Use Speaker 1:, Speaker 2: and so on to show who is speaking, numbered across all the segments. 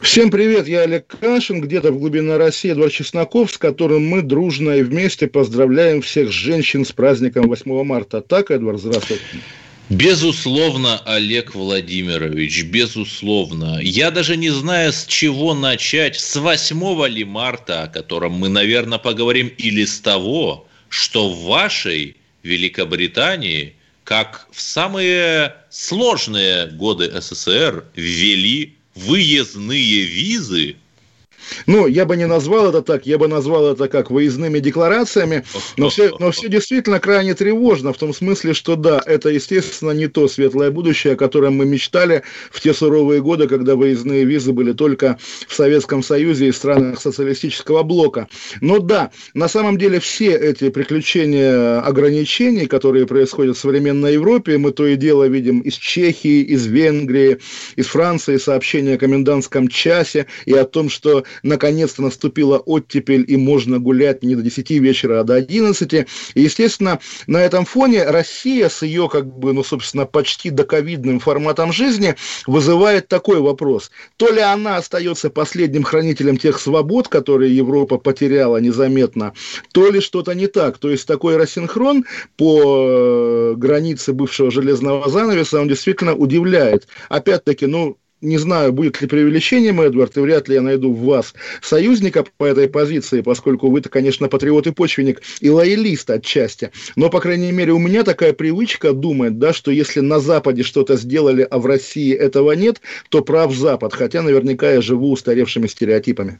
Speaker 1: Всем привет, я Олег Кашин, где-то в глубине России Эдвард Чесноков, с которым мы дружно и вместе поздравляем всех женщин с праздником 8 марта. Так, Эдвард, здравствуйте.
Speaker 2: Безусловно, Олег Владимирович, безусловно. Я даже не знаю, с чего начать. С 8 ли марта, о котором мы, наверное, поговорим, или с того, что в вашей Великобритании, как в самые сложные годы СССР, ввели выездные визы
Speaker 1: Ну, я бы не назвал это так, я бы назвал это как выездными декларациями, но все, но все действительно крайне тревожно, в том смысле, что да, это, естественно, не то светлое будущее, о котором мы мечтали в те суровые годы, когда выездные визы были только в Советском Союзе и странах социалистического блока. Но да, на самом деле все эти приключения ограничений, которые происходят в современной Европе, мы то и дело видим из Чехии, из Венгрии, из Франции сообщения о комендантском часе и о том, что наконец-то наступила оттепель и можно гулять не до 10 вечера, а до 11. И, естественно, на этом фоне Россия с ее, как бы, ну, собственно, почти доковидным форматом жизни вызывает такой вопрос. То ли она остается последним хранителем тех свобод, которые Европа потеряла незаметно, то ли что-то не так. То есть такой рассинхрон по э, границе бывшего железного занавеса, он действительно удивляет. Опять-таки, ну, не знаю, будет ли преувеличением, Эдвард, и вряд ли я найду в вас союзника по этой позиции, поскольку вы-то, конечно, патриот и почвенник, и лоялист отчасти. Но, по крайней мере, у меня такая привычка думать, да, что если на Западе что-то сделали, а в России этого нет, то прав Запад, хотя наверняка я живу устаревшими стереотипами.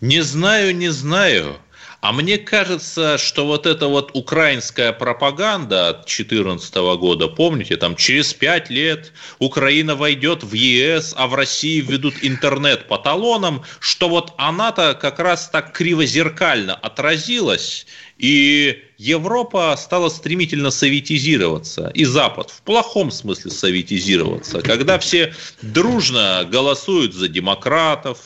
Speaker 2: Не знаю, не знаю. А мне кажется, что вот эта вот украинская пропаганда от 2014 года, помните, там через пять лет Украина войдет в ЕС, а в России введут интернет по талонам, что вот она-то как раз так кривозеркально отразилась, и Европа стала стремительно советизироваться, и Запад в плохом смысле советизироваться, когда все дружно голосуют за демократов,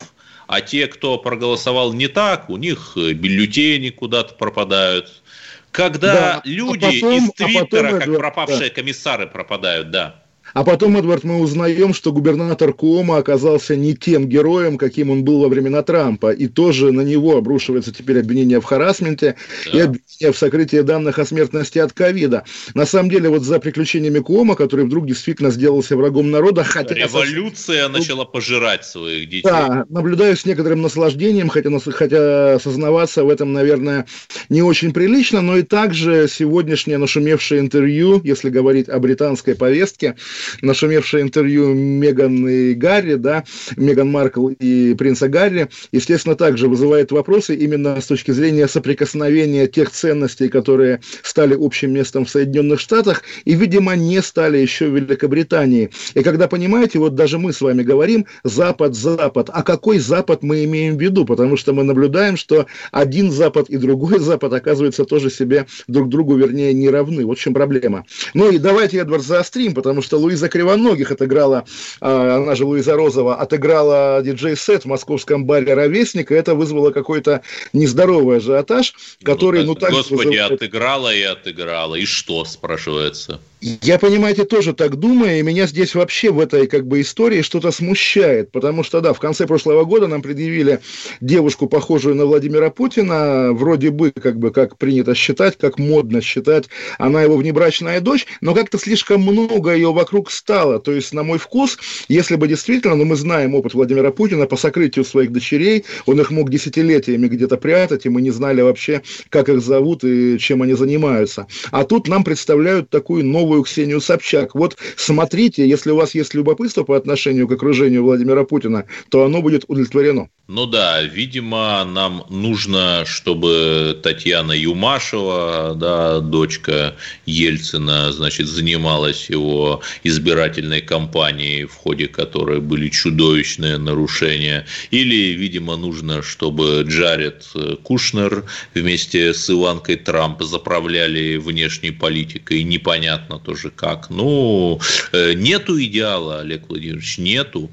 Speaker 2: а те, кто проголосовал не так, у них э, бюллетени куда-то пропадают. Когда да, люди а потом, из Твиттера, а потом, как пропавшие да. комиссары, пропадают, да.
Speaker 1: А потом, Эдвард, мы узнаем, что губернатор Куома оказался не тем героем, каким он был во времена Трампа. И тоже на него обрушивается теперь обвинение в харасменте да. и обвинение в сокрытии данных о смертности от ковида. На самом деле, вот за приключениями Куома, который вдруг действительно сделался врагом народа, хотя...
Speaker 2: Революция со... начала пожирать своих детей.
Speaker 1: Да, наблюдаю с некоторым наслаждением, хотя, хотя сознаваться в этом, наверное, не очень прилично, но и также сегодняшнее нашумевшее интервью, если говорить о британской повестке, нашумевшее интервью Меган и Гарри, да, Меган Маркл и принца Гарри, естественно, также вызывает вопросы именно с точки зрения соприкосновения тех ценностей, которые стали общим местом в Соединенных Штатах и, видимо, не стали еще в Великобритании. И когда, понимаете, вот даже мы с вами говорим «Запад, Запад», а какой Запад мы имеем в виду? Потому что мы наблюдаем, что один Запад и другой Запад, оказывается, тоже себе друг другу, вернее, не равны. Вот в чем проблема. Ну и давайте, Эдвард, заострим, потому что Луиза Кривоногих отыграла, а, она же Луиза Розова, отыграла диджей-сет в московском баре «Ровесник», и это вызвало какой-то нездоровый ажиотаж, который, ну, ну так...
Speaker 2: Господи, вызывает... отыграла и отыграла, и что, спрашивается?
Speaker 1: Я, понимаете, тоже так думаю, и меня здесь вообще в этой как бы истории что-то смущает, потому что, да, в конце прошлого года нам предъявили девушку, похожую на Владимира Путина, вроде бы, как бы, как принято считать, как модно считать, она его внебрачная дочь, но как-то слишком много ее вокруг стало, то есть, на мой вкус, если бы действительно, ну, мы знаем опыт Владимира Путина по сокрытию своих дочерей, он их мог десятилетиями где-то прятать, и мы не знали вообще, как их зовут и чем они занимаются, а тут нам представляют такую новую новую Ксению Собчак. Вот смотрите, если у вас есть любопытство по отношению к окружению Владимира Путина, то оно будет удовлетворено.
Speaker 2: Ну да, видимо, нам нужно, чтобы Татьяна Юмашева, да, дочка Ельцина, значит, занималась его избирательной кампанией, в ходе которой были чудовищные нарушения. Или, видимо, нужно, чтобы Джаред Кушнер вместе с Иванкой Трамп заправляли внешней политикой. Непонятно тоже как. Ну, э, нету идеала, Олег Владимирович, нету.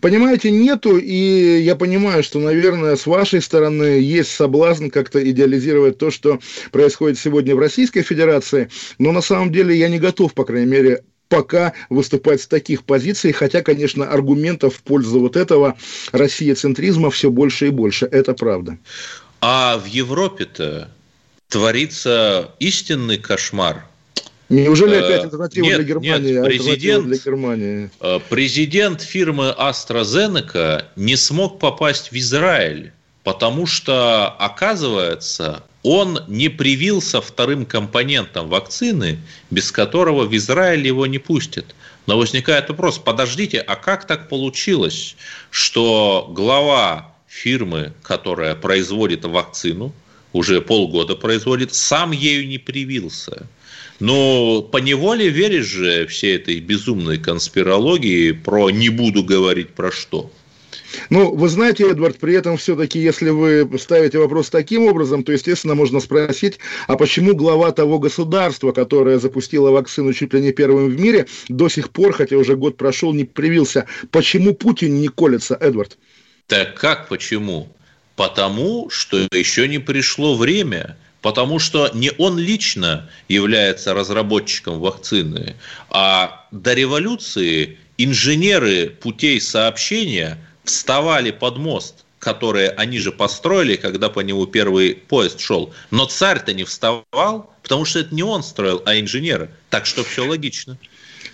Speaker 1: Понимаете, нету, и я понимаю, что, наверное, с вашей стороны есть соблазн как-то идеализировать то, что происходит сегодня в Российской Федерации, но на самом деле я не готов, по крайней мере, пока выступать с таких позиций, хотя, конечно, аргументов в пользу вот этого россия-центризма все больше и больше, это правда.
Speaker 2: А в Европе-то творится истинный кошмар –
Speaker 1: Неужели э, опять альтернатива
Speaker 2: нет,
Speaker 1: для Германии?
Speaker 2: Нет, президент, для Германии? Э, президент фирмы AstraZeneca не смог попасть в Израиль, потому что, оказывается, он не привился вторым компонентом вакцины, без которого в Израиль его не пустят. Но возникает вопрос, подождите, а как так получилось, что глава фирмы, которая производит вакцину, уже полгода производит, сам ею не привился – но по неволе веришь же всей этой безумной конспирологии про «не буду говорить про что».
Speaker 1: Ну, вы знаете, Эдвард, при этом все-таки, если вы ставите вопрос таким образом, то, естественно, можно спросить, а почему глава того государства, которое запустило вакцину чуть ли не первым в мире, до сих пор, хотя уже год прошел, не привился? Почему Путин не колется, Эдвард?
Speaker 2: Так как почему? Потому что еще не пришло время – потому что не он лично является разработчиком вакцины, а до революции инженеры путей сообщения вставали под мост, которые они же построили, когда по нему первый поезд шел. Но царь-то не вставал, потому что это не он строил, а инженеры. Так что все логично.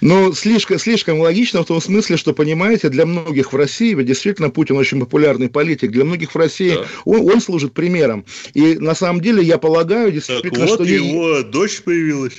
Speaker 1: Ну, слишком, слишком логично в том смысле, что, понимаете, для многих в России, ведь действительно Путин очень популярный политик, для многих в России да. он, он служит примером. И на самом деле я полагаю, действительно, так
Speaker 2: вот что... его дочь появилась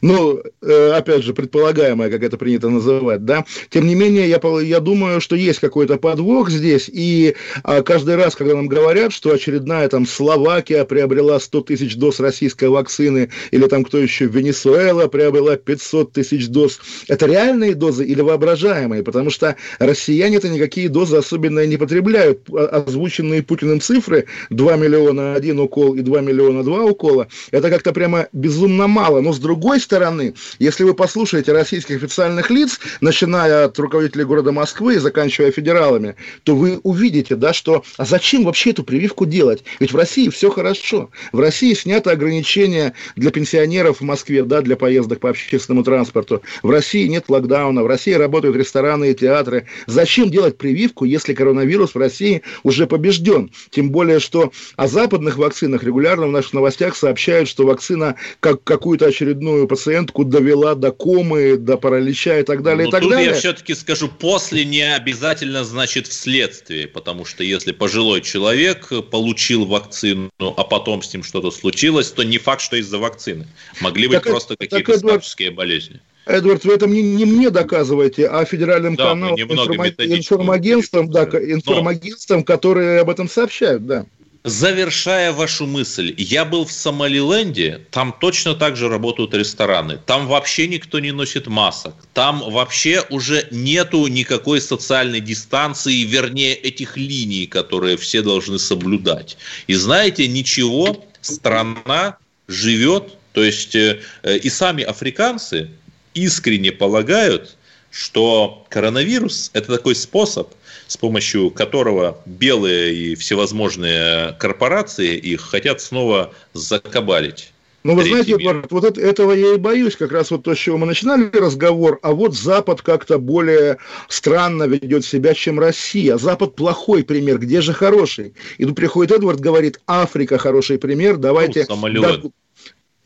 Speaker 1: ну, э, опять же, предполагаемое, как это принято называть, да, тем не менее, я, я думаю, что есть какой-то подвох здесь, и а, каждый раз, когда нам говорят, что очередная там Словакия приобрела 100 тысяч доз российской вакцины, или там кто еще, Венесуэла приобрела 500 тысяч доз, это реальные дозы или воображаемые, потому что россияне-то никакие дозы особенно не потребляют, а, озвученные Путиным цифры, 2 миллиона один укол и 2 миллиона два укола, это как-то прямо безумно мало, но с другой стороны, если вы послушаете российских официальных лиц, начиная от руководителей города Москвы и заканчивая федералами, то вы увидите, да, что а зачем вообще эту прививку делать? Ведь в России все хорошо. В России снято ограничение для пенсионеров в Москве, да, для поездок по общественному транспорту. В России нет локдауна, в России работают рестораны и театры. Зачем делать прививку, если коронавирус в России уже побежден? Тем более, что о западных вакцинах регулярно в наших новостях сообщают, что вакцина как какую-то очередную пациентку довела до комы, до паралича и так далее, Но и так
Speaker 2: тут
Speaker 1: далее.
Speaker 2: я все-таки скажу, после не обязательно значит вследствие, потому что если пожилой человек получил вакцину, а потом с ним что-то случилось, то не факт, что из-за вакцины. Могли быть так, просто какие-то старческие болезни.
Speaker 1: Эдвард, вы это не, не мне доказываете, а федеральным да, каналам, информа... информагентствам, да, информагентствам, которые об этом сообщают, да.
Speaker 2: Завершая вашу мысль, я был в Сомалиленде, там точно так же работают рестораны, там вообще никто не носит масок, там вообще уже нету никакой социальной дистанции, вернее этих линий, которые все должны соблюдать. И знаете, ничего, страна живет, то есть э, и сами африканцы искренне полагают, что коронавирус – это такой способ – с помощью которого белые и всевозможные корпорации их хотят снова закабалить.
Speaker 1: Ну, вы знаете, Эдвард, вот это, этого я и боюсь, как раз вот то, с чего мы начинали разговор, а вот Запад как-то более странно ведет себя, чем Россия. Запад плохой пример, где же хороший? И тут приходит Эдвард, говорит, Африка хороший пример, давайте... Ну,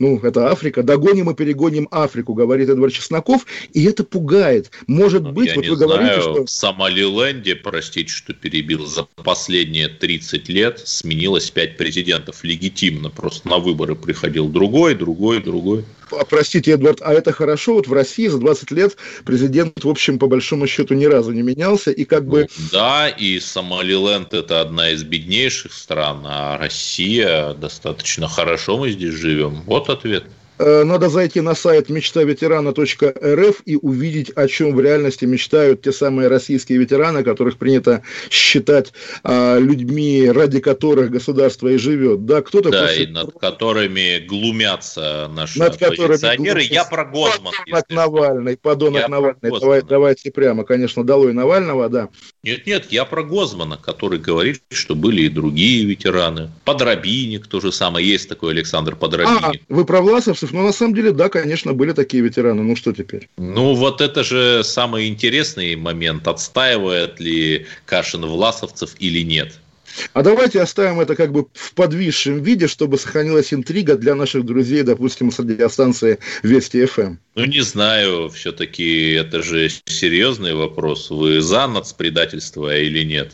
Speaker 1: ну, это Африка, догоним и перегоним Африку, говорит Эдвард Чесноков, и это пугает. Может ну, быть,
Speaker 2: я вот вы знаю, говорите, что... В Сомалиленде, простите, что перебил, за последние 30 лет сменилось 5 президентов легитимно, просто на выборы приходил другой, другой, другой.
Speaker 1: А, простите, Эдвард, а это хорошо? Вот в России за 20 лет президент, в общем, по большому счету ни разу не менялся, и как бы...
Speaker 2: Ну, да, и Сомалиленд – это одна из беднейших стран, а Россия достаточно хорошо мы здесь живем. Вот ответ.
Speaker 1: Э, надо зайти на сайт мечтаветерана.рф и увидеть, о чем в реальности мечтают те самые российские ветераны, которых принято считать а, людьми, ради которых государство и живет.
Speaker 2: Да, кто-то да после... и над которыми глумятся наши над оппозиционеры.
Speaker 1: Я про Гозман. Подонок Навальный, подонок я Навальный. Давай, давайте прямо, конечно, долой Навального, да.
Speaker 2: Нет, нет, я про Гозмана, который говорит, что были и другие ветераны. Подробинник, то же самое, есть такой Александр Подробинник.
Speaker 1: А, вы про Власовцев? Ну, на самом деле, да, конечно, были такие ветераны. Ну, что теперь?
Speaker 2: Ну, вот это же самый интересный момент. Отстаивает ли Кашин Власовцев или нет?
Speaker 1: А давайте оставим это как бы в подвисшем виде, чтобы сохранилась интрига для наших друзей, допустим, с радиостанции Вести ФМ.
Speaker 2: Ну, не знаю, все-таки это же серьезный вопрос. Вы за нацпредательство или нет?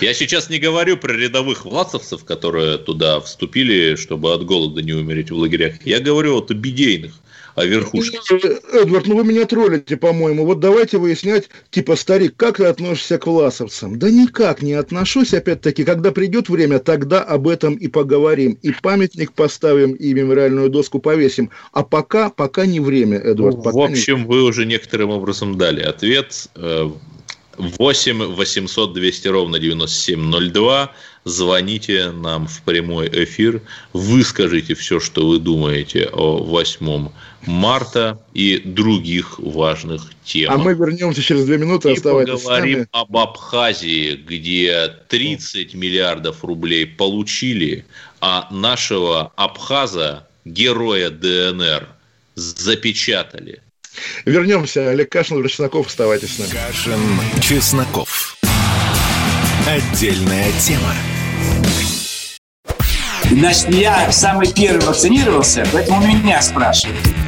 Speaker 2: Я сейчас не говорю про рядовых власовцев, которые туда вступили, чтобы от голода не умереть в лагерях. Я говорю вот о бедейных о верхушке.
Speaker 1: Эдвард, ну вы меня троллите, по-моему. Вот давайте выяснять, типа, старик, как ты относишься к власовцам? Да никак не отношусь, опять-таки, когда придет время, тогда об этом и поговорим. И памятник поставим, и мемориальную доску повесим. А пока, пока не время, Эдвард. Ну,
Speaker 2: в общем, не... вы уже некоторым образом дали ответ. 8 800 200 ровно 9702. Звоните нам в прямой эфир, выскажите все, что вы думаете о 8 марта и других важных темах.
Speaker 1: А мы вернемся через две минуты.
Speaker 2: И поговорим об Абхазии, где 30 миллиардов рублей получили, а нашего Абхаза, героя ДНР, запечатали.
Speaker 1: Вернемся. Олег Кашин, Чесноков. Оставайтесь с нами.
Speaker 3: Кашин, Чесноков. Отдельная тема.
Speaker 4: Значит, я самый первый вакцинировался, поэтому меня спрашивают.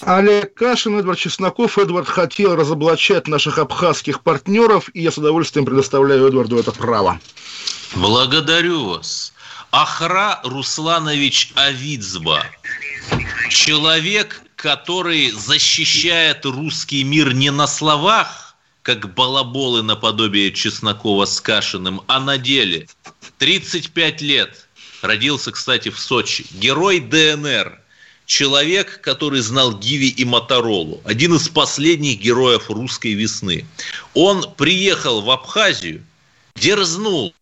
Speaker 1: Олег Кашин, Эдвард Чесноков. Эдвард хотел разоблачать наших абхазских партнеров, и я с удовольствием предоставляю Эдварду это право.
Speaker 2: Благодарю вас. Ахра Русланович Авидзба. Человек, который защищает русский мир не на словах, как балаболы наподобие Чеснокова с Кашиным, а на деле – 35 лет. Родился, кстати, в Сочи. Герой ДНР. Человек, который знал Гиви и Моторолу. Один из последних героев русской весны. Он приехал в Абхазию, дерзнул,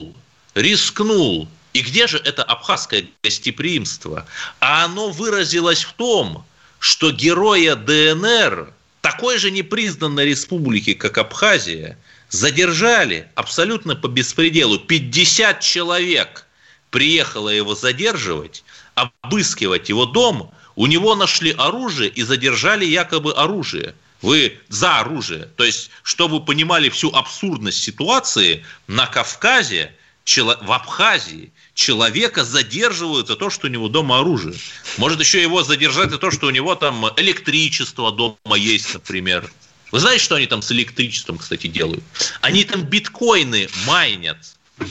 Speaker 2: рискнул. И где же это абхазское гостеприимство? А оно выразилось в том, что героя ДНР, такой же непризнанной республики, как Абхазия, задержали абсолютно по беспределу. 50 человек приехало его задерживать, обыскивать его дом. У него нашли оружие и задержали якобы оружие. Вы за оружие. То есть, чтобы вы понимали всю абсурдность ситуации, на Кавказе, в Абхазии человека задерживают за то, что у него дома оружие. Может еще его задержать за то, что у него там электричество дома есть, например. Вы знаете, что они там с электричеством, кстати, делают? Они там биткоины майнят.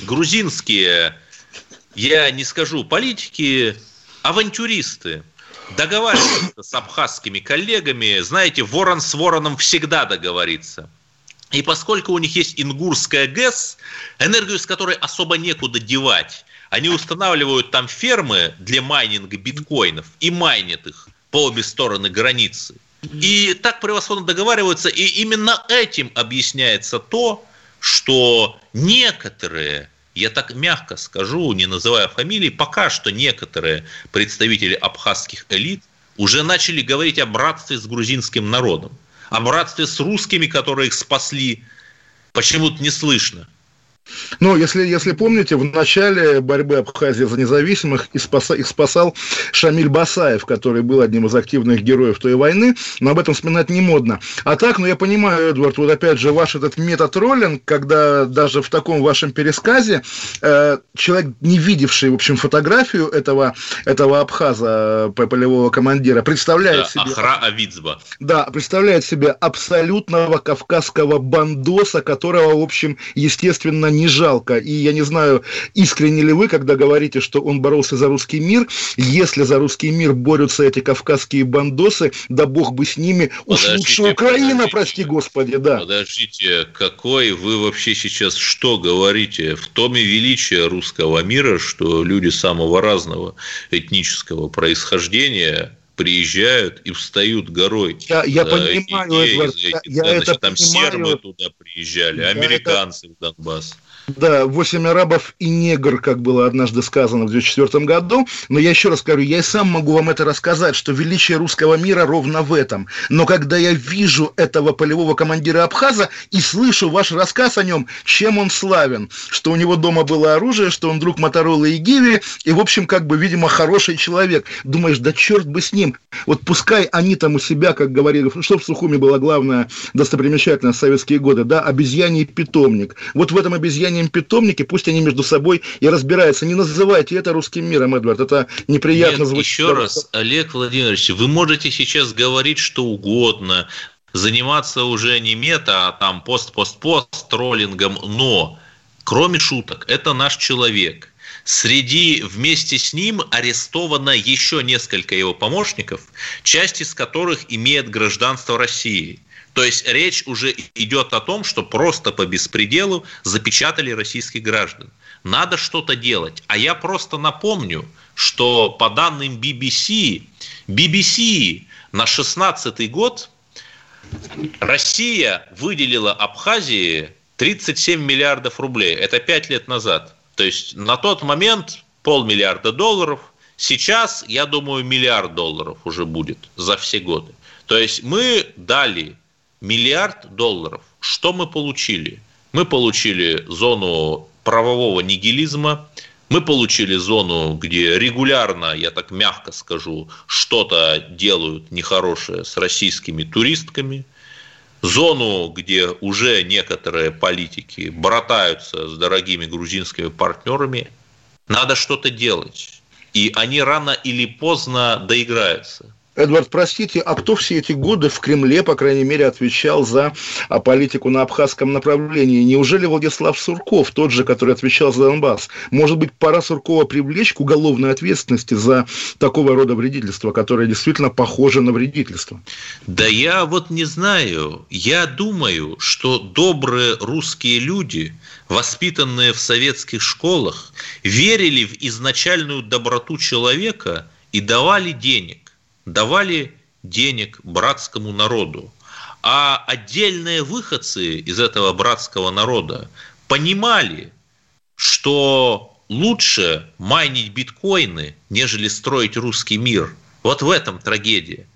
Speaker 2: Грузинские, я не скажу, политики, авантюристы. Договариваются с абхазскими коллегами. Знаете, ворон с вороном всегда договорится. И поскольку у них есть Ингурская ГЭС, энергию с которой особо некуда девать, они устанавливают там фермы для майнинга биткоинов и майнят их по обе стороны границы. И так превосходно договариваются, и именно этим объясняется то, что некоторые, я так мягко скажу, не называя фамилии, пока что некоторые представители абхазских элит уже начали говорить о братстве с грузинским народом, о братстве с русскими, которые их спасли, почему-то не слышно.
Speaker 1: Ну, если, если помните, в начале борьбы Абхазии за независимых их спасал, их спасал Шамиль Басаев, который был одним из активных героев той войны, но об этом вспоминать не модно. А так, ну, я понимаю, Эдвард, вот опять же, ваш этот метод роллинг, когда даже в таком вашем пересказе э, человек, не видевший, в общем, фотографию этого, этого Абхаза, э, полевого командира, представляет да, себе...
Speaker 2: Ахра Авидзба.
Speaker 1: Да, представляет себе абсолютного кавказского бандоса, которого, в общем, естественно, не жалко. И я не знаю, искренне ли вы, когда говорите, что он боролся за русский мир, если за русский мир борются эти кавказские бандосы, да бог бы с ними, уж лучше Украина, прости господи, да.
Speaker 2: Подождите, какой вы вообще сейчас что говорите? В том и величие русского мира, что люди самого разного этнического происхождения приезжают и встают горой.
Speaker 1: Я, я понимаю, идеи,
Speaker 2: Эдвард, я, я это там понимаю. сербы туда приезжали, американцы это... в Донбасс.
Speaker 1: Да, «Восемь арабов и негр», как было однажды сказано в 2004 году. Но я еще раз говорю, я и сам могу вам это рассказать, что величие русского мира ровно в этом. Но когда я вижу этого полевого командира Абхаза и слышу ваш рассказ о нем, чем он славен, что у него дома было оружие, что он друг Моторола и Гиви, и, в общем, как бы, видимо, хороший человек. Думаешь, да черт бы с ним. Вот пускай они там у себя, как говорили, что в Сухуме была главная достопримечательность советские годы, да, обезьяний питомник. Вот в этом обезьяне сохраним питомники, пусть они между собой и разбираются. Не называйте это русским миром, Эдвард, это неприятно
Speaker 2: Нет, звучит. Еще раз, Олег Владимирович, вы можете сейчас говорить что угодно, заниматься уже не мета, а там пост-пост-пост, троллингом, но кроме шуток, это наш человек. Среди вместе с ним арестовано еще несколько его помощников, часть из которых имеет гражданство России. То есть речь уже идет о том, что просто по беспределу запечатали российских граждан. Надо что-то делать. А я просто напомню, что по данным BBC, BBC на 16 год Россия выделила Абхазии 37 миллиардов рублей. Это 5 лет назад. То есть на тот момент полмиллиарда долларов. Сейчас, я думаю, миллиард долларов уже будет за все годы. То есть мы дали миллиард долларов. Что мы получили? Мы получили зону правового нигилизма, мы получили зону, где регулярно, я так мягко скажу, что-то делают нехорошее с российскими туристками, зону, где уже некоторые политики братаются с дорогими грузинскими партнерами. Надо что-то делать. И они рано или поздно доиграются.
Speaker 1: Эдвард, простите, а кто все эти годы в Кремле, по крайней мере, отвечал за а, политику на абхазском направлении? Неужели Владислав Сурков, тот же, который отвечал за Донбасс? Может быть, пора Суркова привлечь к уголовной ответственности за такого рода вредительство, которое действительно похоже на вредительство?
Speaker 2: Да я вот не знаю. Я думаю, что добрые русские люди, воспитанные в советских школах, верили в изначальную доброту человека и давали денег давали денег братскому народу. А отдельные выходцы из этого братского народа понимали, что лучше майнить биткоины, нежели строить русский мир. Вот в этом трагедия.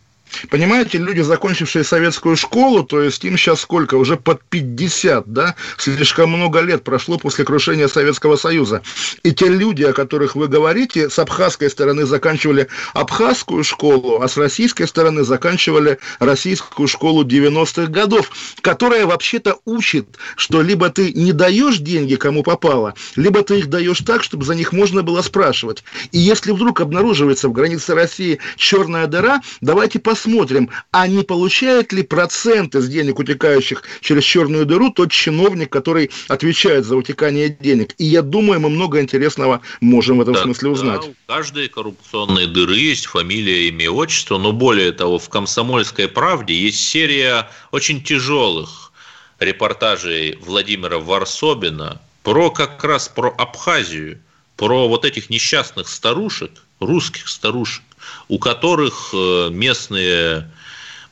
Speaker 1: Понимаете, люди, закончившие советскую школу, то есть им сейчас сколько? Уже под 50, да? Слишком много лет прошло после крушения Советского Союза. И те люди, о которых вы говорите, с абхазской стороны заканчивали абхазскую школу, а с российской стороны заканчивали российскую школу 90-х годов, которая вообще-то учит, что либо ты не даешь деньги, кому попало, либо ты их даешь так, чтобы за них можно было спрашивать. И если вдруг обнаруживается в границе России черная дыра, давайте посмотрим, посмотрим, а не получает ли процент из денег, утекающих через черную дыру, тот чиновник, который отвечает за утекание денег. И я думаю, мы много интересного можем в этом да, смысле узнать. Да, у
Speaker 2: каждой коррупционной дыры есть фамилия, имя, отчество, но более того, в «Комсомольской правде» есть серия очень тяжелых репортажей Владимира Варсобина про как раз про Абхазию, про вот этих несчастных старушек, русских старушек, у которых э, местные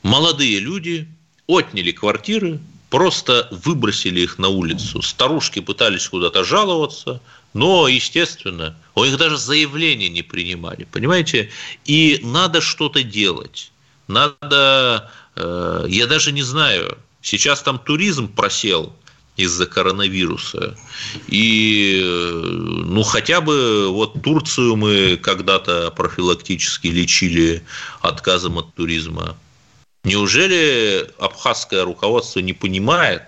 Speaker 2: молодые люди отняли квартиры, просто выбросили их на улицу. Старушки пытались куда-то жаловаться, но, естественно, у них даже заявления не принимали, понимаете? И надо что-то делать. Надо, э, я даже не знаю, сейчас там туризм просел из-за коронавируса. И, э, ну, хотя бы вот Турцию мы когда-то профилактически лечили отказом от туризма. Неужели абхазское руководство не понимает,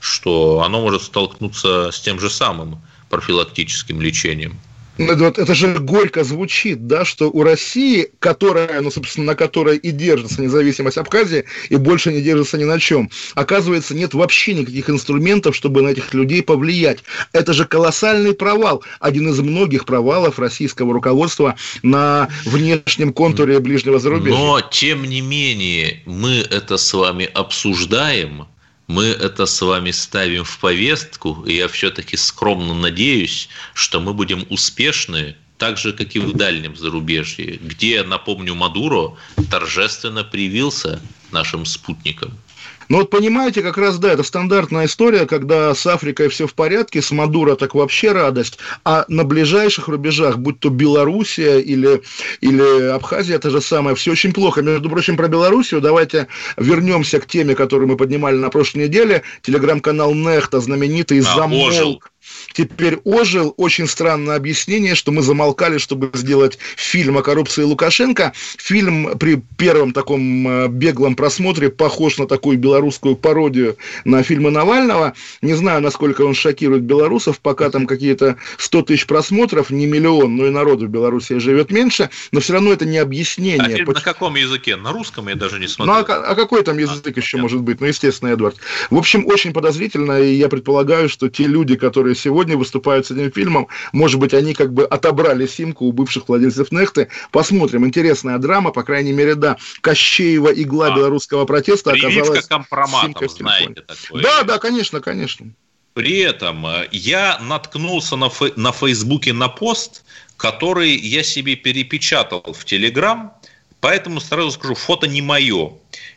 Speaker 2: что оно может столкнуться с тем же самым профилактическим лечением?
Speaker 1: Ну, это же горько звучит, да, что у России, которая, ну, собственно, на которой и держится независимость Абхазии, и больше не держится ни на чем, оказывается, нет вообще никаких инструментов, чтобы на этих людей повлиять. Это же колоссальный провал, один из многих провалов российского руководства на внешнем контуре ближнего зарубежья.
Speaker 2: Но, тем не менее, мы это с вами обсуждаем, мы это с вами ставим в повестку, и я все-таки скромно надеюсь, что мы будем успешны так же, как и в дальнем зарубежье, где, напомню, Мадуро торжественно привился нашим спутникам.
Speaker 1: Ну вот понимаете, как раз да, это стандартная история, когда с Африкой все в порядке, с Мадуро так вообще радость, а на ближайших рубежах, будь то Белоруссия или, или Абхазия, это же самое, все очень плохо. Между прочим, про Белоруссию давайте вернемся к теме, которую мы поднимали на прошлой неделе. Телеграм-канал Нехта, знаменитый «Замолк». Теперь ожил. Очень странное объяснение, что мы замолкали, чтобы сделать фильм о коррупции Лукашенко. Фильм при первом таком э, беглом просмотре похож на такую белорусскую пародию на фильмы Навального. Не знаю, насколько он шокирует белорусов, пока там какие-то 100 тысяч просмотров, не миллион, но и народу в Беларуси живет меньше, но все равно это не объяснение. А
Speaker 2: фильм Почему... на каком языке? На русском я даже не смотрю.
Speaker 1: Ну, а, а какой там язык а, еще нет. может быть? Ну, естественно, Эдвард. В общем, очень подозрительно, и я предполагаю, что те люди, которые сегодня выступают с этим фильмом. Может быть, они как бы отобрали симку у бывших владельцев Нехты. Посмотрим. Интересная драма, по крайней мере, да. Кощеева игла а, белорусского протеста оказалась...
Speaker 2: компроматом, знаете
Speaker 1: такое. Да, да, конечно, конечно.
Speaker 2: При этом э, я наткнулся на, фей- на Фейсбуке на пост, который я себе перепечатал в Телеграм, поэтому сразу скажу, фото не мое.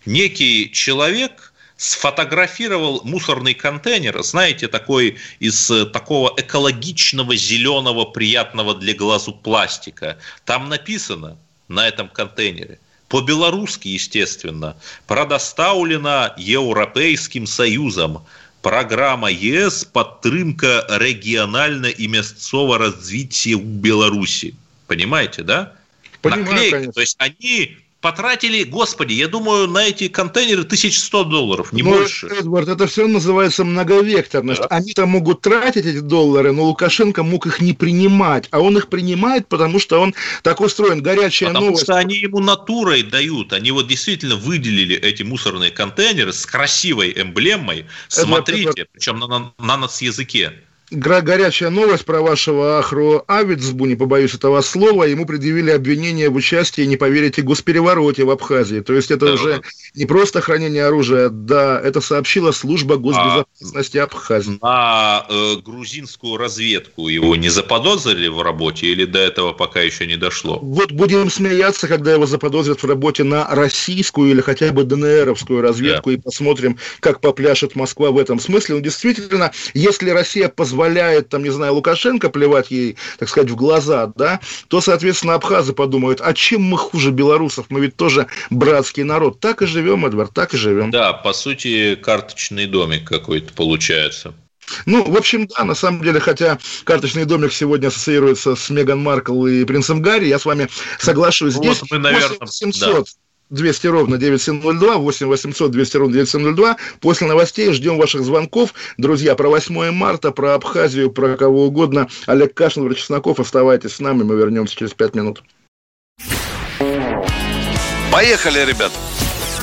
Speaker 2: Некий человек сфотографировал мусорный контейнер, знаете, такой из э, такого экологичного, зеленого, приятного для глазу пластика. Там написано на этом контейнере по-белорусски, естественно, продоставлена Европейским Союзом программа ЕС падтрымка рэгіянальна і мясцова развития у Беларуси. Понимаете, да? Понимаю, Наклейки. Конечно. То есть они потратили, господи, я думаю, на эти контейнеры 1100 долларов, не но, больше.
Speaker 1: Эдвард, это все называется многовекторность. Да. Они-то могут тратить эти доллары, но Лукашенко мог их не принимать, а он их принимает, потому что он так устроен. Горячая потому новость.
Speaker 2: Потому что они ему натурой дают. Они вот действительно выделили эти мусорные контейнеры с красивой эмблемой. Смотрите, Эдвард, причем на, на, на нацязыке
Speaker 1: горячая новость про вашего Ахру Авицбу, не побоюсь этого слова, ему предъявили обвинение в участии, не поверите, госперевороте в Абхазии. То есть это да, уже не просто хранение оружия, да, это сообщила служба госбезопасности а Абхазии.
Speaker 2: А э, грузинскую разведку его не заподозрили в работе или до этого пока еще не дошло?
Speaker 1: Вот будем смеяться, когда его заподозрят в работе на российскую или хотя бы ДНРовскую разведку да. и посмотрим, как попляшет Москва в этом смысле. Ну, действительно, если Россия позволяет позволяет, там, не знаю, Лукашенко плевать ей, так сказать, в глаза, да, то, соответственно, абхазы подумают, а чем мы хуже белорусов? Мы ведь тоже братский народ. Так и живем, Эдвард, так и живем.
Speaker 2: Да, по сути, карточный домик какой-то получается.
Speaker 1: Ну, в общем, да, на самом деле, хотя карточный домик сегодня ассоциируется с Меган Маркл и принцем Гарри, я с вами соглашусь.
Speaker 2: Здесь вот мы, наверное,
Speaker 1: 700. Да. 200 ровно 9702, 8 800 200 ровно 9702. После новостей ждем ваших звонков. Друзья, про 8 марта, про Абхазию, про кого угодно. Олег Кашин, Владимир Чесноков. Оставайтесь с нами, мы вернемся через 5 минут.
Speaker 2: Поехали, ребят!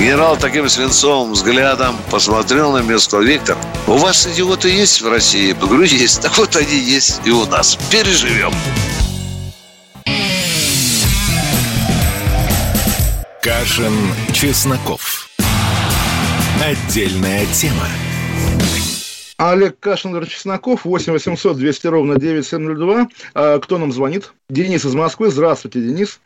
Speaker 5: Генерал таким свинцовым взглядом посмотрел на Минского. Виктор, у вас идиоты есть в России? Я говорю, есть. Так вот они есть и у нас. Переживем.
Speaker 3: Кашин, Чесноков. Отдельная тема.
Speaker 1: Олег Кашин, Чесноков, 8 800 200 ровно 9702. А, кто нам звонит? Денис из Москвы. Здравствуйте, Денис.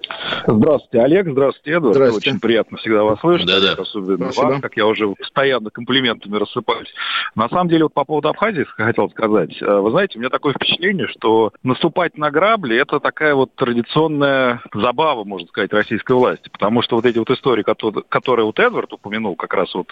Speaker 6: Здравствуйте, Олег. Здравствуйте, Эдвард.
Speaker 1: Здравствуйте.
Speaker 6: Очень приятно всегда вас слышать.
Speaker 2: Да-да.
Speaker 6: Особенно
Speaker 1: Спасибо.
Speaker 6: вас, как я уже постоянно комплиментами рассыпаюсь. На самом деле, вот по поводу Абхазии хотел сказать. Э, Вы знаете, у меня такое впечатление, что наступать на грабли – это такая вот традиционная забава, можно сказать, российской власти. Потому что вот эти вот истории, которые, вот Эдвард упомянул, как раз вот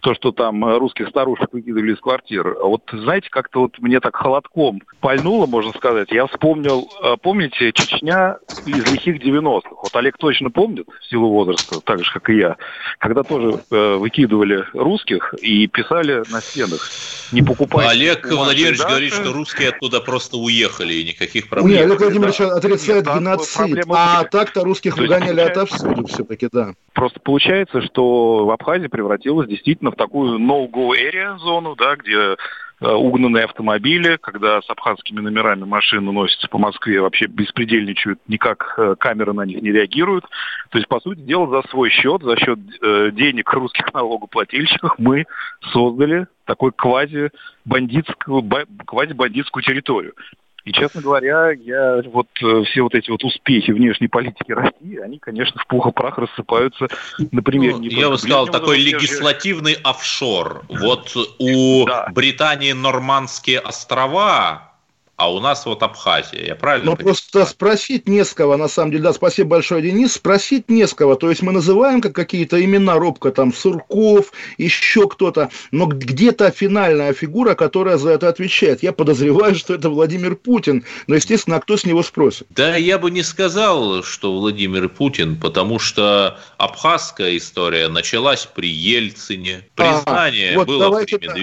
Speaker 6: то, что там русских старушек выкидывали из квартир. А Вот, знаете, как-то вот мне так холодком пальнуло, можно сказать. Я вспомнил, э, помните, Чечня из лихих 90-х. Вот Олег точно помнит, в силу возраста, так же, как и я, когда тоже э, выкидывали русских и писали на стенах, не покупайте.
Speaker 2: Олег
Speaker 6: бумажные
Speaker 2: Владимирович
Speaker 6: даты.
Speaker 2: говорит, что русские оттуда просто уехали, и никаких проблем.
Speaker 1: Олег Владимирович отрицает
Speaker 6: Нет, там
Speaker 1: геноцид. А так-то русских выгоняли отовсюду все-таки, да.
Speaker 6: Просто получается, что в Абхазии превратилась действительно в такую no-go area зону, да, где э, угнанные автомобили, когда с абхазскими номерами машины носятся по Москве, вообще беспредельничают, никак э, камеры на них не реагируют. То есть, по сути дела, за свой счет, за счет э, денег русских налогоплательщиков мы создали такой квази-бандитскую, ба- квази-бандитскую территорию. И, честно говоря, я вот э, все вот эти вот успехи внешней политики России, они, конечно, в пух и прах рассыпаются на примере
Speaker 2: Ну,
Speaker 6: не
Speaker 2: я бы сказал, такой легислативный офшор. Вот у
Speaker 6: Да.
Speaker 2: Британии Нормандские острова, а у нас вот Абхазия. Я правильно
Speaker 1: Но
Speaker 2: понимаю?
Speaker 1: просто спросить не с кого, на самом деле. Да, спасибо большое, Денис. Спросить не с кого. То есть мы называем как какие-то имена робко, там, Сурков, еще кто-то, но где-то финальная фигура, которая за это отвечает. Я подозреваю, что это Владимир Путин. Но, естественно, а кто с него спросит?
Speaker 2: Да, я бы не сказал, что Владимир Путин, потому что абхазская история началась при Ельцине, признание
Speaker 1: вот
Speaker 2: было при
Speaker 1: так.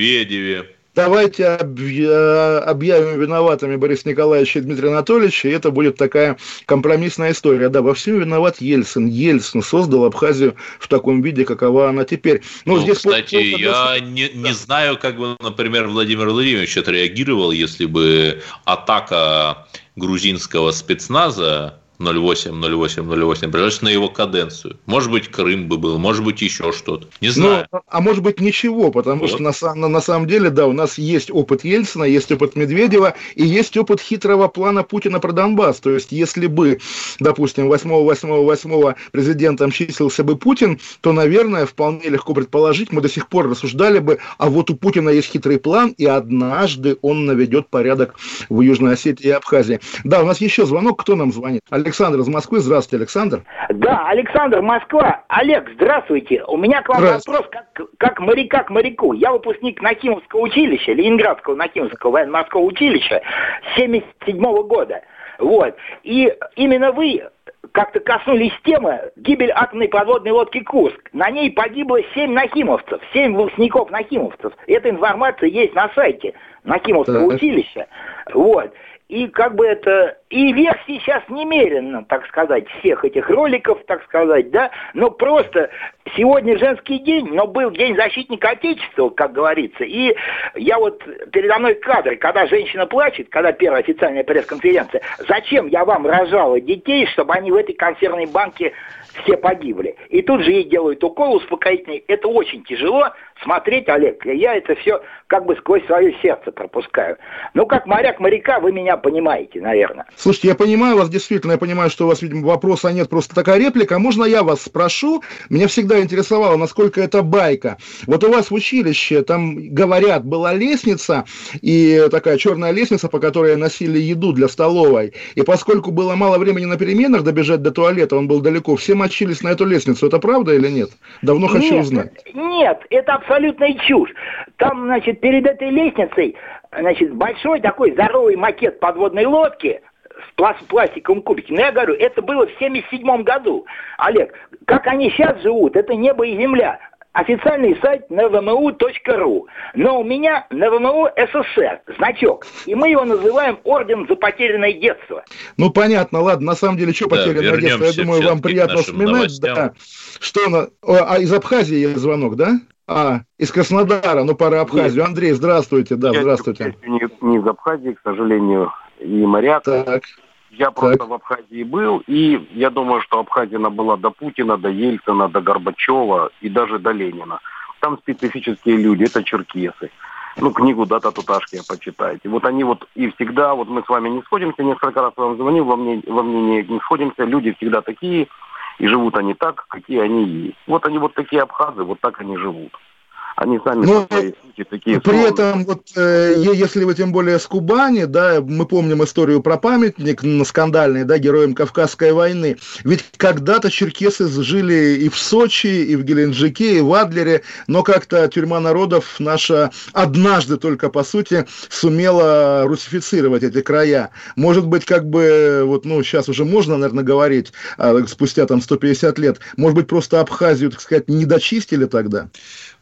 Speaker 1: Давайте объя- объявим виноватыми Бориса Николаевича и Дмитрия Анатольевича, и это будет такая компромиссная история. Да, во всем виноват Ельцин. Ельцин создал Абхазию в таком виде, какова она теперь.
Speaker 2: Ну,
Speaker 1: здесь
Speaker 2: кстати,
Speaker 1: просто-
Speaker 2: я не, не знаю, как бы, например, Владимир Владимирович отреагировал, если бы атака грузинского спецназа 08-08-08 пришлась на его каденцию. Может быть, Крым бы был, может быть, еще что-то. Не знаю.
Speaker 1: Ну, а может быть ничего, потому
Speaker 2: Вот.
Speaker 1: что на, на, на самом деле, да, у нас есть опыт Ельцина, есть опыт Медведева и есть опыт хитрого плана Путина про Донбасс. То есть, если бы, допустим, 8-8-8 президентом числился бы Путин, то, наверное, вполне легко предположить, мы до сих пор рассуждали бы, а вот у Путина есть хитрый план, и однажды он наведет порядок в Южной Осетии и Абхазии. Да, у нас еще звонок, кто нам звонит? Александр из Москвы. Здравствуйте, Александр.
Speaker 7: Да, Александр, Москва. Олег, здравствуйте. У меня к вам вопрос как, как моряка к моряку. Я выпускник Накимовского училища, Ленинградского Накимовского военно-морского училища 77 года. Вот. И именно вы как-то коснулись темы гибель атомной подводной лодки «Курск». На ней погибло семь нахимовцев, семь выпускников нахимовцев. Эта информация есть на сайте Накимовского
Speaker 1: Так.
Speaker 7: училища. Вот. И как бы это... И версий сейчас немерено, так сказать, всех этих роликов, так сказать, да. Но просто сегодня женский день, но был День защитника Отечества, как говорится. И я вот передо мной кадры, когда женщина плачет, когда первая официальная пресс-конференция. Зачем я вам рожала детей, чтобы они в этой консервной банке все погибли. И тут же ей делают укол успокоительный. Это очень тяжело смотреть, Олег. Я это все как бы сквозь свое сердце пропускаю. Ну, как моряк моряка, вы меня понимаете, наверное.
Speaker 1: Слушайте, я понимаю вас действительно, я понимаю, что у вас, видимо, вопроса нет, просто такая реплика. Можно я вас спрошу? Меня всегда интересовало, насколько это байка. Вот у вас в училище, там, говорят, была лестница, и такая черная лестница, по которой носили еду для столовой. И поскольку было мало времени на переменах добежать до туалета, он был далеко, все мочились на эту лестницу. Это правда или нет? Давно хочу
Speaker 7: нет,
Speaker 1: узнать.
Speaker 7: Нет, это абсолютная чушь. Там, значит, перед этой лестницей, значит, большой такой здоровый макет подводной лодки с плас- пластиковым кубиком. Но я говорю, это было в 77 году. Олег, как они сейчас живут, это небо и земля. Официальный сайт nvmu.ru. Но у меня НВМУ СССР, значок. И мы его называем Орден за потерянное детство.
Speaker 1: Ну, понятно, ладно. На самом деле, что да, потерянное детство? Я думаю, вам приятно вспоминать. Да. Что на... А из Абхазии есть звонок, да? А, из Краснодара, ну, пора Абхазию. Нет. Андрей, здравствуйте, да, я, здравствуйте.
Speaker 8: Я не, не из Абхазии, к сожалению, и моряк. Так. Я просто так. в Абхазии был, и я думаю, что Абхазия была до Путина, до Ельцина, до Горбачева и даже до Ленина. Там специфические люди, это черкесы. Ну, книгу «Дата Туташки» почитайте. Вот они вот и всегда, вот мы с вами не сходимся, несколько раз вам звонил, во мнении, во мнении не сходимся, люди всегда такие, и живут они так, какие они есть. Вот они вот такие абхазы, вот так они живут. Они сами
Speaker 1: Но, по сути такие. При сложные. этом, вот, э, если вы тем более с Кубани, да, мы помним историю про памятник на скандальный, да, героям Кавказской войны. Ведь когда-то черкесы жили и в Сочи, и в Геленджике, и в Адлере, но как-то тюрьма народов наша однажды только, по сути, сумела русифицировать эти края. Может быть, как бы, вот, ну, сейчас уже можно, наверное, говорить, а, спустя там 150 лет, может быть, просто Абхазию, так сказать, не дочистили тогда?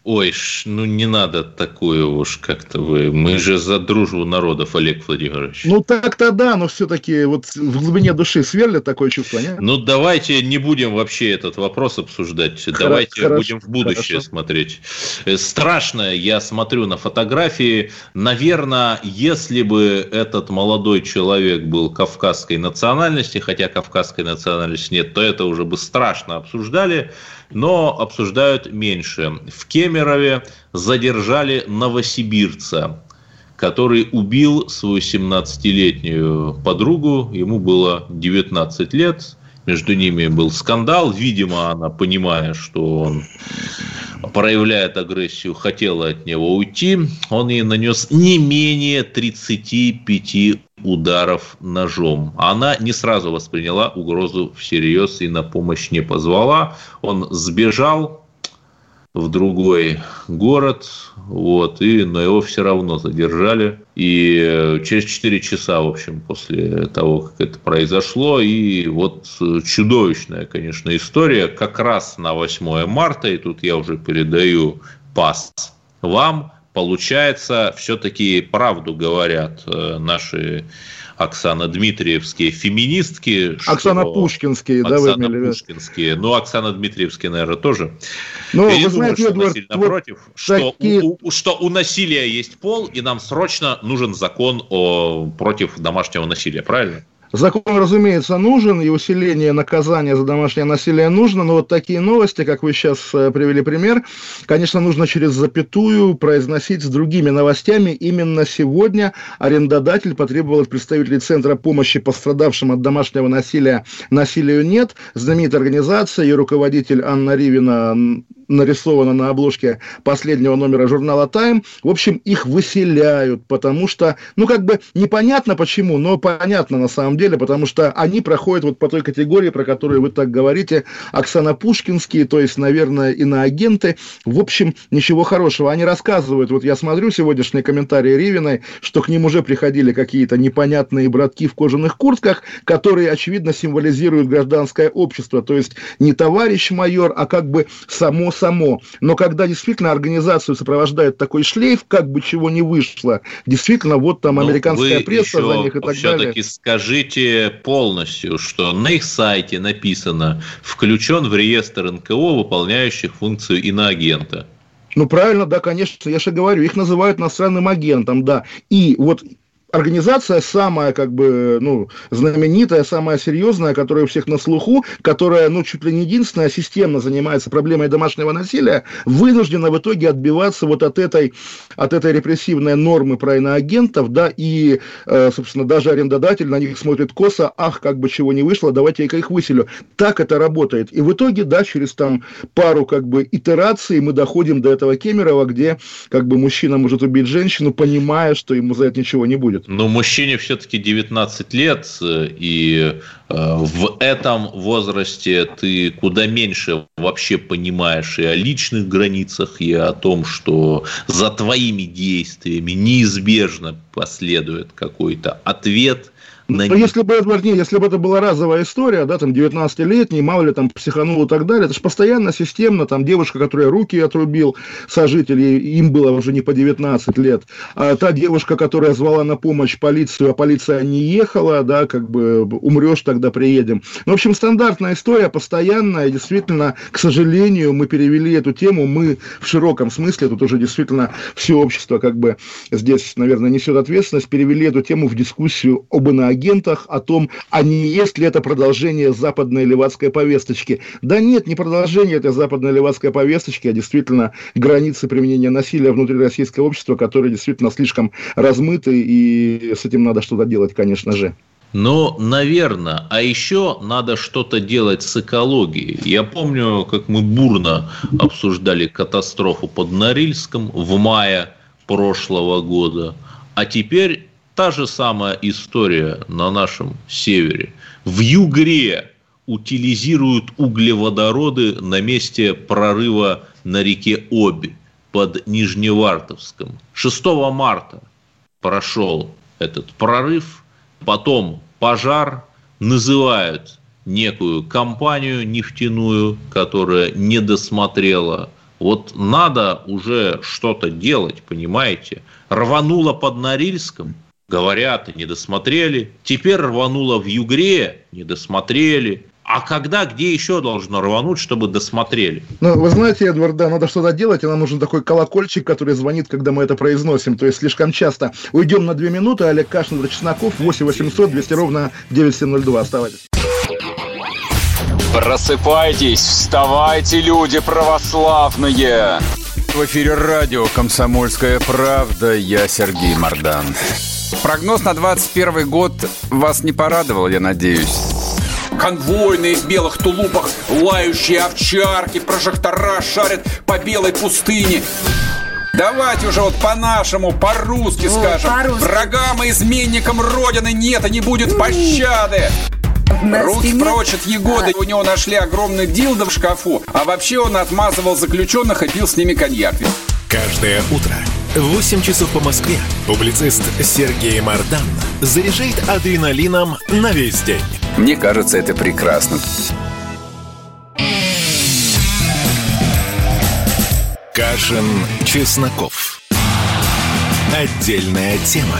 Speaker 2: Ой, ну не надо такую уж как-то вы. Мы же за дружбу народов, Олег Владимирович.
Speaker 1: Ну так-то да, но все-таки вот в глубине души сверлит такое чувство, нет?
Speaker 2: Ну давайте не будем вообще этот вопрос обсуждать. Хорошо, давайте хорошо, будем в будущее хорошо. смотреть. Э, страшно, я смотрю на фотографии. Наверное, если бы этот молодой человек был кавказской национальности, хотя кавказской национальности нет, то это уже бы страшно обсуждали но обсуждают меньше. В Кемерове задержали новосибирца, который убил свою 17-летнюю подругу, ему было 19 лет, между ними был скандал, видимо, она, понимая, что он проявляет агрессию, хотела от него уйти, он ей нанес не менее 35 ударов ножом. Она не сразу восприняла угрозу всерьез и на помощь не позвала. Он сбежал в другой город, вот, и, но его все равно задержали. И через 4 часа, в общем, после того, как это произошло, и вот чудовищная, конечно, история, как раз на 8 марта, и тут я уже передаю пас вам, получается, все-таки правду говорят э, наши Оксана Дмитриевские феминистки.
Speaker 1: Оксана что... Пушкинские,
Speaker 2: да, Оксана вы Пушкинские. Ну, Оксана Дмитриевские, наверное, тоже. Ну, вы знаете, думаю, что Эдуард, вот против, такие... что, у, что у насилия есть пол, и нам срочно нужен закон о, против домашнего насилия, правильно?
Speaker 1: Закон, разумеется, нужен, и усиление наказания за домашнее насилие нужно, но вот такие новости, как вы сейчас э, привели пример, конечно, нужно через запятую произносить с другими новостями. Именно сегодня арендодатель потребовал от представителей Центра помощи пострадавшим от домашнего насилия «Насилию нет». Знаменитая организация, ее руководитель Анна Ривина нарисована на обложке последнего номера журнала «Тайм». В общем, их выселяют, потому что, ну, как бы непонятно почему, но понятно на самом деле, потому что они проходят вот по той категории, про которую вы так говорите, Оксана Пушкинские, то есть, наверное, иноагенты. В общем, ничего хорошего. Они рассказывают, вот я смотрю сегодняшние комментарии Ривиной, что к ним уже приходили какие-то непонятные братки в кожаных куртках, которые, очевидно, символизируют гражданское общество, то есть не товарищ майор, а как бы само само. Но когда действительно организацию сопровождает такой шлейф, как бы чего не вышло, действительно, вот там ну, американская пресса за них и так
Speaker 2: далее. Все-таки скажите полностью, что на их сайте написано «включен в реестр НКО, выполняющих функцию иноагента».
Speaker 1: Ну, правильно, да, конечно, я же говорю, их называют иностранным агентом, да. И вот организация самая, как бы, ну, знаменитая, самая серьезная, которая у всех на слуху, которая, ну, чуть ли не единственная, системно занимается проблемой домашнего насилия, вынуждена в итоге отбиваться вот от этой, от этой репрессивной нормы про иноагентов, да, и, э, собственно, даже арендодатель на них смотрит косо, ах, как бы чего не вышло, давайте я их выселю. Так это работает. И в итоге, да, через там пару, как бы, итераций мы доходим до этого Кемерова, где, как бы, мужчина может убить женщину, понимая, что ему за это ничего не будет.
Speaker 2: Но мужчине все-таки 19 лет, и э, в этом возрасте ты куда меньше вообще понимаешь и о личных границах, и о том, что за твоими действиями неизбежно последует какой-то ответ
Speaker 1: на Но если бы, Эдвард, не, если бы это была разовая история, да, там 19-летний, мало ли там психанул и так далее, это же постоянно, системно, там девушка, которая руки отрубил сожитель, им было уже не по 19 лет, а та девушка, которая звала на помощь полицию, а полиция не ехала, да, как бы умрешь, тогда приедем. Ну, в общем, стандартная история, постоянная, действительно, к сожалению, мы перевели эту тему, мы в широком смысле, тут уже действительно все общество как бы здесь, наверное, несет ответственность, перевели эту тему в дискуссию об иноагентах, о том, а не есть ли это продолжение западной левацкой повесточки. Да нет, не продолжение этой западной левацкой повесточки, а действительно границы применения насилия внутри российского общества, которые действительно слишком размыты, и с этим надо что-то делать, конечно же.
Speaker 2: Но, наверное, а еще надо что-то делать с экологией. Я помню, как мы бурно обсуждали катастрофу под Норильском в мае прошлого года. А теперь та же самая история на нашем севере. В Югре утилизируют углеводороды на месте прорыва на реке Оби под Нижневартовском. 6 марта прошел этот прорыв, потом пожар, называют некую компанию нефтяную, которая не досмотрела. Вот надо уже что-то делать, понимаете? Рвануло под Норильском, говорят, не досмотрели. Теперь рвануло в Югре, не досмотрели. А когда, где еще должно рвануть, чтобы досмотрели?
Speaker 1: Ну, вы знаете, Эдвард, да, надо что-то делать, и нам нужен такой колокольчик, который звонит, когда мы это произносим, то есть слишком часто. Уйдем на две минуты, Олег Кашин, Чесноков, 8 800 200 ровно 9702. Оставайтесь.
Speaker 9: Просыпайтесь, вставайте, люди православные! В эфире радио «Комсомольская правда». Я Сергей Мордан. Прогноз на 21 год вас не порадовал, я надеюсь. Конвойные в белых тулупах, лающие овчарки, прожектора шарят по белой пустыне. Давайте уже вот по-нашему, по-русски скажем. По Врагам и изменникам Родины нет и не будет пощады. Руки спине... прочь от Егоды. А. У него нашли огромный дилдо в шкафу. А вообще он отмазывал заключенных и пил с ними коньяк.
Speaker 3: Каждое утро 8 часов по Москве публицист Сергей Мардан заряжает адреналином на весь день.
Speaker 9: Мне кажется, это прекрасно.
Speaker 3: Кашин, Чесноков. Отдельная тема.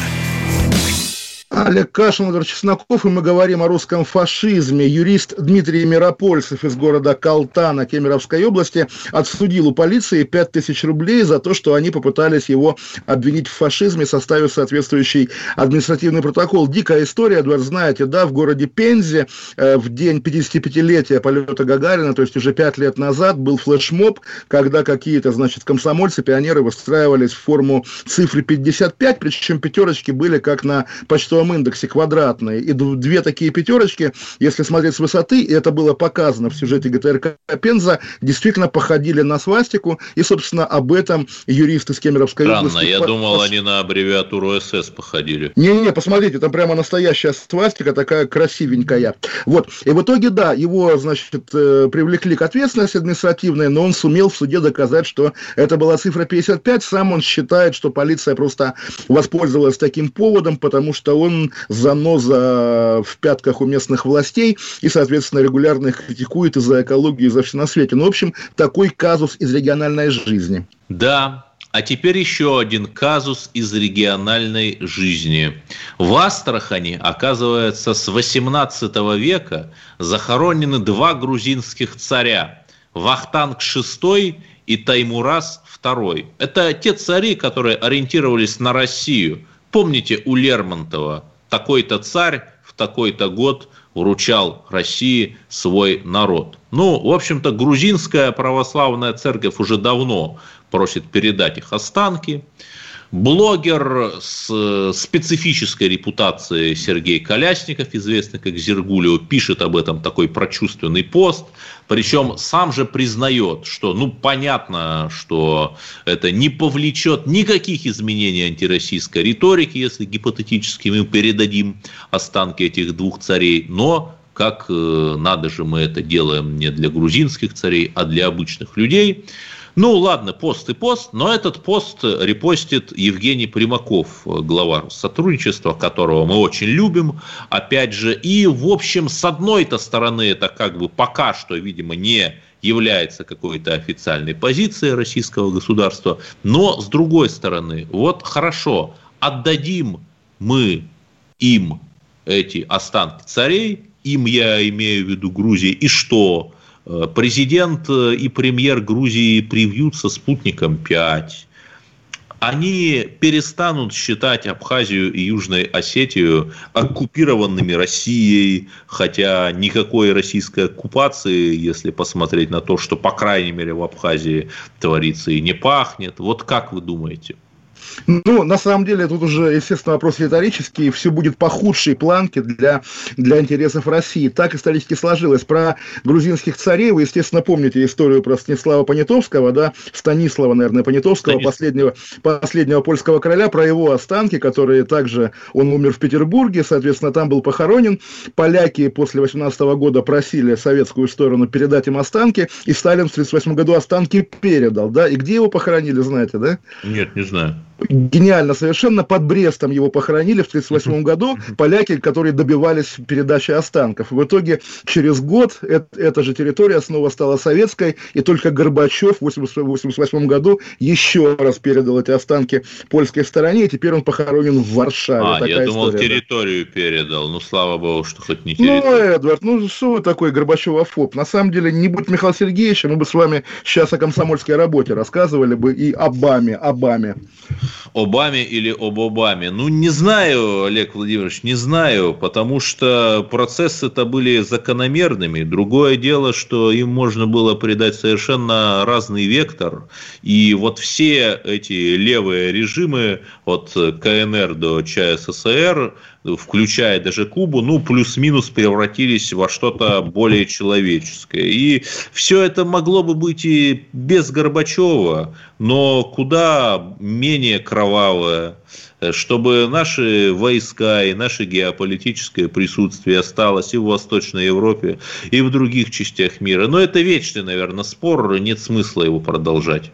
Speaker 1: Олег Кашин, Владимир Чесноков, и мы говорим о русском фашизме. Юрист Дмитрий Миропольцев из города Калтана Кемеровской области отсудил у полиции 5000 рублей за то, что они попытались его обвинить в фашизме, составив соответствующий административный протокол. Дикая история, Эдвард, знаете, да, в городе Пензе э, в день 55-летия полета Гагарина, то есть уже 5 лет назад, был флешмоб, когда какие-то, значит, комсомольцы, пионеры выстраивались в форму цифры 55, причем пятерочки были как на почтовом числовом индексе квадратные, и две такие пятерочки, если смотреть с высоты, и это было показано в сюжете ГТРК Пенза, действительно походили на свастику, и, собственно, об этом юристы с Кемеровской
Speaker 2: Странно, области... я думал, они на аббревиатуру СС походили.
Speaker 1: Не-не, посмотрите, там прямо настоящая свастика, такая красивенькая. Вот, и в итоге, да, его, значит, э, привлекли к ответственности административной, но он сумел в суде доказать, что это была цифра 55, сам он считает, что полиция просто воспользовалась таким поводом, потому что он заноза в пятках у местных властей и, соответственно, регулярно их критикует из-за экологии, из-за все на свете. Ну, в общем, такой казус из региональной жизни.
Speaker 2: Да, а теперь еще один казус из региональной жизни. В Астрахани, оказывается, с 18 века захоронены два грузинских царя. Вахтанг VI и Таймурас II. Это те цари, которые ориентировались на Россию – Помните у Лермонтова, такой-то царь в такой-то год вручал России свой народ. Ну, в общем-то, грузинская православная церковь уже давно просит передать их останки. Блогер с специфической репутацией Сергей Колясников, известный как Зергулио, пишет об этом такой прочувственный пост. Причем сам же признает, что, ну, понятно, что это не повлечет никаких изменений антироссийской риторики, если гипотетически мы передадим останки этих двух царей, но как э, надо же мы это делаем не для грузинских царей, а для обычных людей. Ну, ладно, пост и пост, но этот пост репостит Евгений Примаков, глава сотрудничества, которого мы очень любим, опять же. И, в общем, с одной-то стороны, это как бы пока что, видимо, не является какой-то официальной позицией российского государства, но с другой стороны, вот хорошо, отдадим мы им эти останки царей, им я имею в виду Грузии, и что? Э, президент э, и премьер Грузии привьются спутником 5. Они перестанут считать Абхазию и Южную Осетию оккупированными Россией, хотя никакой российской оккупации, если посмотреть на то, что, по крайней мере, в Абхазии творится и не пахнет. Вот как вы думаете?
Speaker 1: Ну, на самом деле, тут уже, естественно, вопрос риторический. Все будет по худшей планке для, для интересов России. Так исторически сложилось. Про грузинских царей вы, естественно, помните историю про Станислава Понятовского, да, Станислава, наверное, Понятовского, последнего, последнего польского короля, про его останки, которые также, он умер в Петербурге, соответственно, там был похоронен. Поляки после 18 года просили советскую сторону передать им останки, и Сталин в 1938 году останки передал, да, и где его похоронили, знаете, да?
Speaker 2: Нет, не знаю
Speaker 1: гениально совершенно. Под Брестом его похоронили в 1938 году поляки, которые добивались передачи останков. В итоге через год эта же территория снова стала советской, и только Горбачев в 1988 году еще раз передал эти останки польской стороне, и теперь он похоронен в Варшаве.
Speaker 2: А, Такая я думал, история, территорию да. передал. Ну, слава богу, что хоть не территорию. Ну,
Speaker 1: Эдвард, ну что вы такой Горбачев-фоб? На самом деле, не будь Михаил Сергеевича, мы бы с вами сейчас о комсомольской работе рассказывали бы и Обаме, Обаме.
Speaker 2: Обаме или об Обаме? Ну, не знаю, Олег Владимирович, не знаю, потому что процессы-то были закономерными. Другое дело, что им можно было придать совершенно разный вектор. И вот все эти левые режимы от КНР до ЧССР включая даже Кубу, ну, плюс-минус превратились во что-то более человеческое. И все это могло бы быть и без Горбачева, но куда менее кровавое, чтобы наши войска и наше геополитическое присутствие осталось и в Восточной Европе, и в других частях мира. Но это вечный, наверное, спор, нет смысла его продолжать.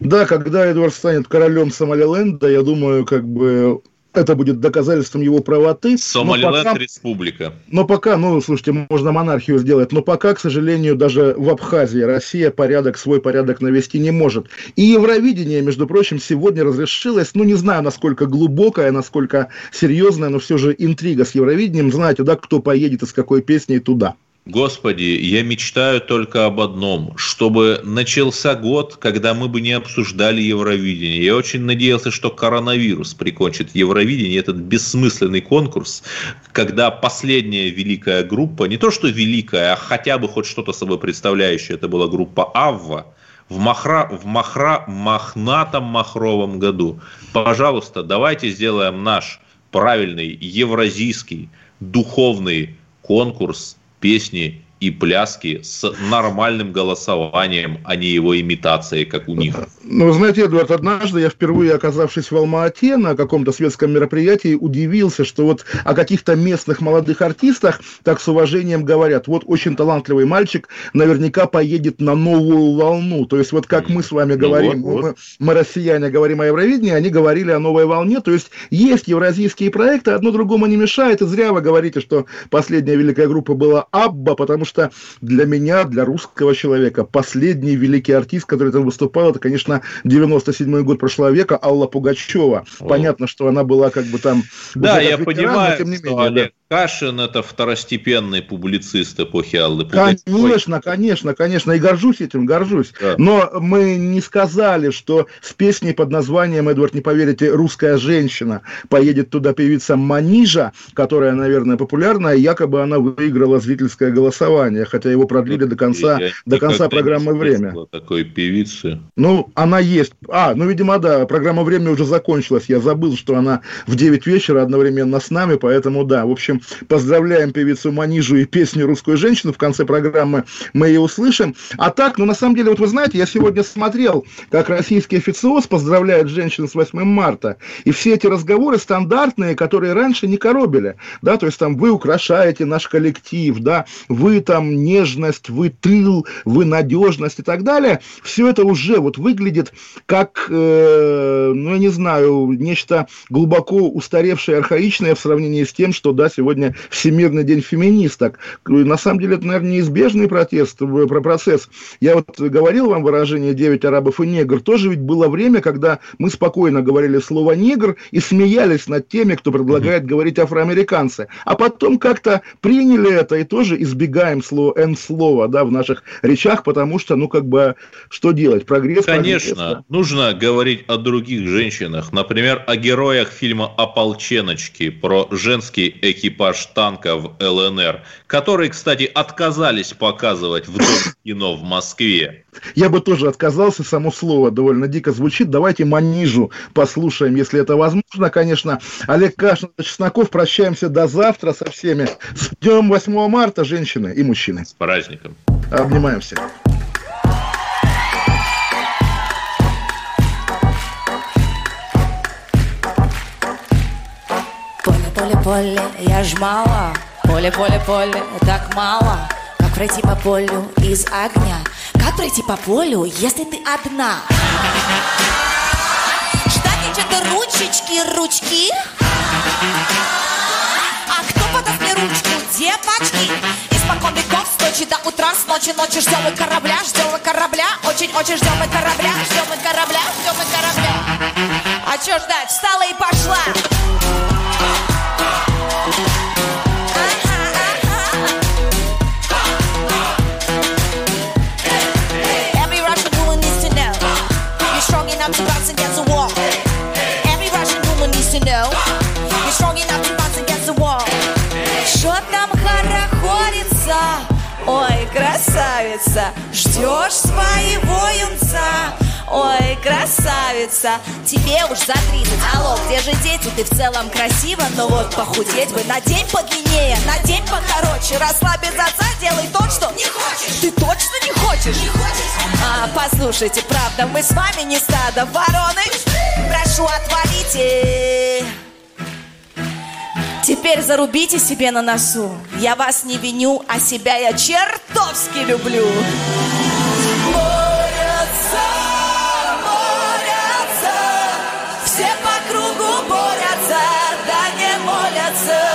Speaker 1: Да, когда Эдвард станет королем Сомалиленда, я думаю, как бы это будет доказательством его правоты.
Speaker 2: Сомалиленд пока, республика.
Speaker 1: Но пока, ну, слушайте, можно монархию сделать, но пока, к сожалению, даже в Абхазии Россия порядок, свой порядок навести не может. И Евровидение, между прочим, сегодня разрешилось, ну, не знаю, насколько глубокая, насколько серьезная, но все же интрига с Евровидением. Знаете, да, кто поедет и с какой песней туда.
Speaker 2: Господи, я мечтаю только об одном, чтобы начался год, когда мы бы не обсуждали Евровидение. Я очень надеялся, что коронавирус прикончит Евровидение, этот бессмысленный конкурс, когда последняя великая группа, не то что великая, а хотя бы хоть что-то собой представляющее, это была группа Авва, в, махра, в махра, мохнатом махровом году. Пожалуйста, давайте сделаем наш правильный евразийский духовный конкурс песни и пляски с нормальным голосованием, а не его имитацией, как у них.
Speaker 1: Ну, знаете, Эдуард, однажды я впервые, оказавшись в Алма-Ате на каком-то светском мероприятии, удивился, что вот о каких-то местных молодых артистах так с уважением говорят. Вот очень талантливый мальчик наверняка поедет на новую волну. То есть вот как мы с вами ну говорим, вот, вот. Мы, мы, россияне, говорим о Евровидении, они говорили о новой волне. То есть есть евразийские проекты, одно другому не мешает. И зря вы говорите, что последняя великая группа была Абба, потому что для меня, для русского человека, последний великий артист, который там выступал, это, конечно, 97-й год прошлого века, Алла Пугачева. Понятно, что она была как бы там...
Speaker 2: Да, я ветеран, понимаю, но, тем не менее, Олег, Кашин – это второстепенный публицист эпохи Аллы
Speaker 1: Пугачевой. Конечно, конечно, конечно, и горжусь этим, горжусь. Да. Но мы не сказали, что с песней под названием, Эдвард, не поверите, «Русская женщина» поедет туда певица Манижа, которая, наверное, популярная, якобы она выиграла зрительское голосование, хотя его продлили до конца, Я до конца программы «Время».
Speaker 2: такой певицы.
Speaker 1: Ну, она есть. А, ну, видимо, да, программа «Время» уже закончилась. Я забыл, что она в 9 вечера одновременно с нами, поэтому, да, в общем, поздравляем певицу Манижу и песню «Русскую женщину». В конце программы мы ее услышим. А так, ну, на самом деле, вот вы знаете, я сегодня смотрел, как российский официоз поздравляет женщин с 8 марта. И все эти разговоры стандартные, которые раньше не коробили. Да, то есть там вы украшаете наш коллектив, да, вы там нежность, вы тыл, вы надежность и так далее. Все это уже вот выглядит как, э, ну, я не знаю, нечто глубоко устаревшее, архаичное в сравнении с тем, что, да, сегодня Всемирный день феминисток. На самом деле, это, наверное, неизбежный протест, про процесс. Я вот говорил вам выражение «девять арабов и негр». Тоже ведь было время, когда мы спокойно говорили слово «негр» и смеялись над теми, кто предлагает mm-hmm. говорить афроамериканцы. А потом как-то приняли это и тоже избегаем слова «н-слова» да, в наших речах, потому что, ну, как бы, что делать? Прогресс,
Speaker 2: Конечно, прогресс, да. нужно говорить о других женщинах. Например, о героях фильма «Ополченочки» про женский экипаж танка в ЛНР, которые, кстати, отказались показывать в Дом кино в Москве.
Speaker 1: Я бы тоже отказался, само слово довольно дико звучит. Давайте Манижу послушаем, если это возможно, конечно. Олег Кашин, Чесноков, прощаемся до завтра со всеми. С днем 8 марта, женщины и мужчины.
Speaker 2: С праздником.
Speaker 1: Обнимаем
Speaker 10: Поле, я ж мало. Поле, поле, поле, так мало. Как пройти по полю из огня? Как пройти по полю, если ты одна? Ждать это ручечки, ручки? А кто подаст мне ручку, девочки? Испокон веков, с ночи до утра, с ночи ночи ждем мы корабля, ждем мы корабля, очень-очень ждем мы корабля, ждем мы корабля, ждем мы корабля. А чё ждать? Встала и пошла. Красавица, ждешь своего юнца. Ой, красавица, тебе уж за 30 Алло, где же дети? Ты в целом красива Но вот похудеть бы на день подлиннее На день покороче. Расслабить отца, делай то, что Не хочешь. Ты точно не хочешь? Не хочешь. А, послушайте, правда, мы с вами не стадо вороны. Прошу, отвалите. Теперь зарубите себе на носу. Я вас не виню, а себя я чертовски люблю праздником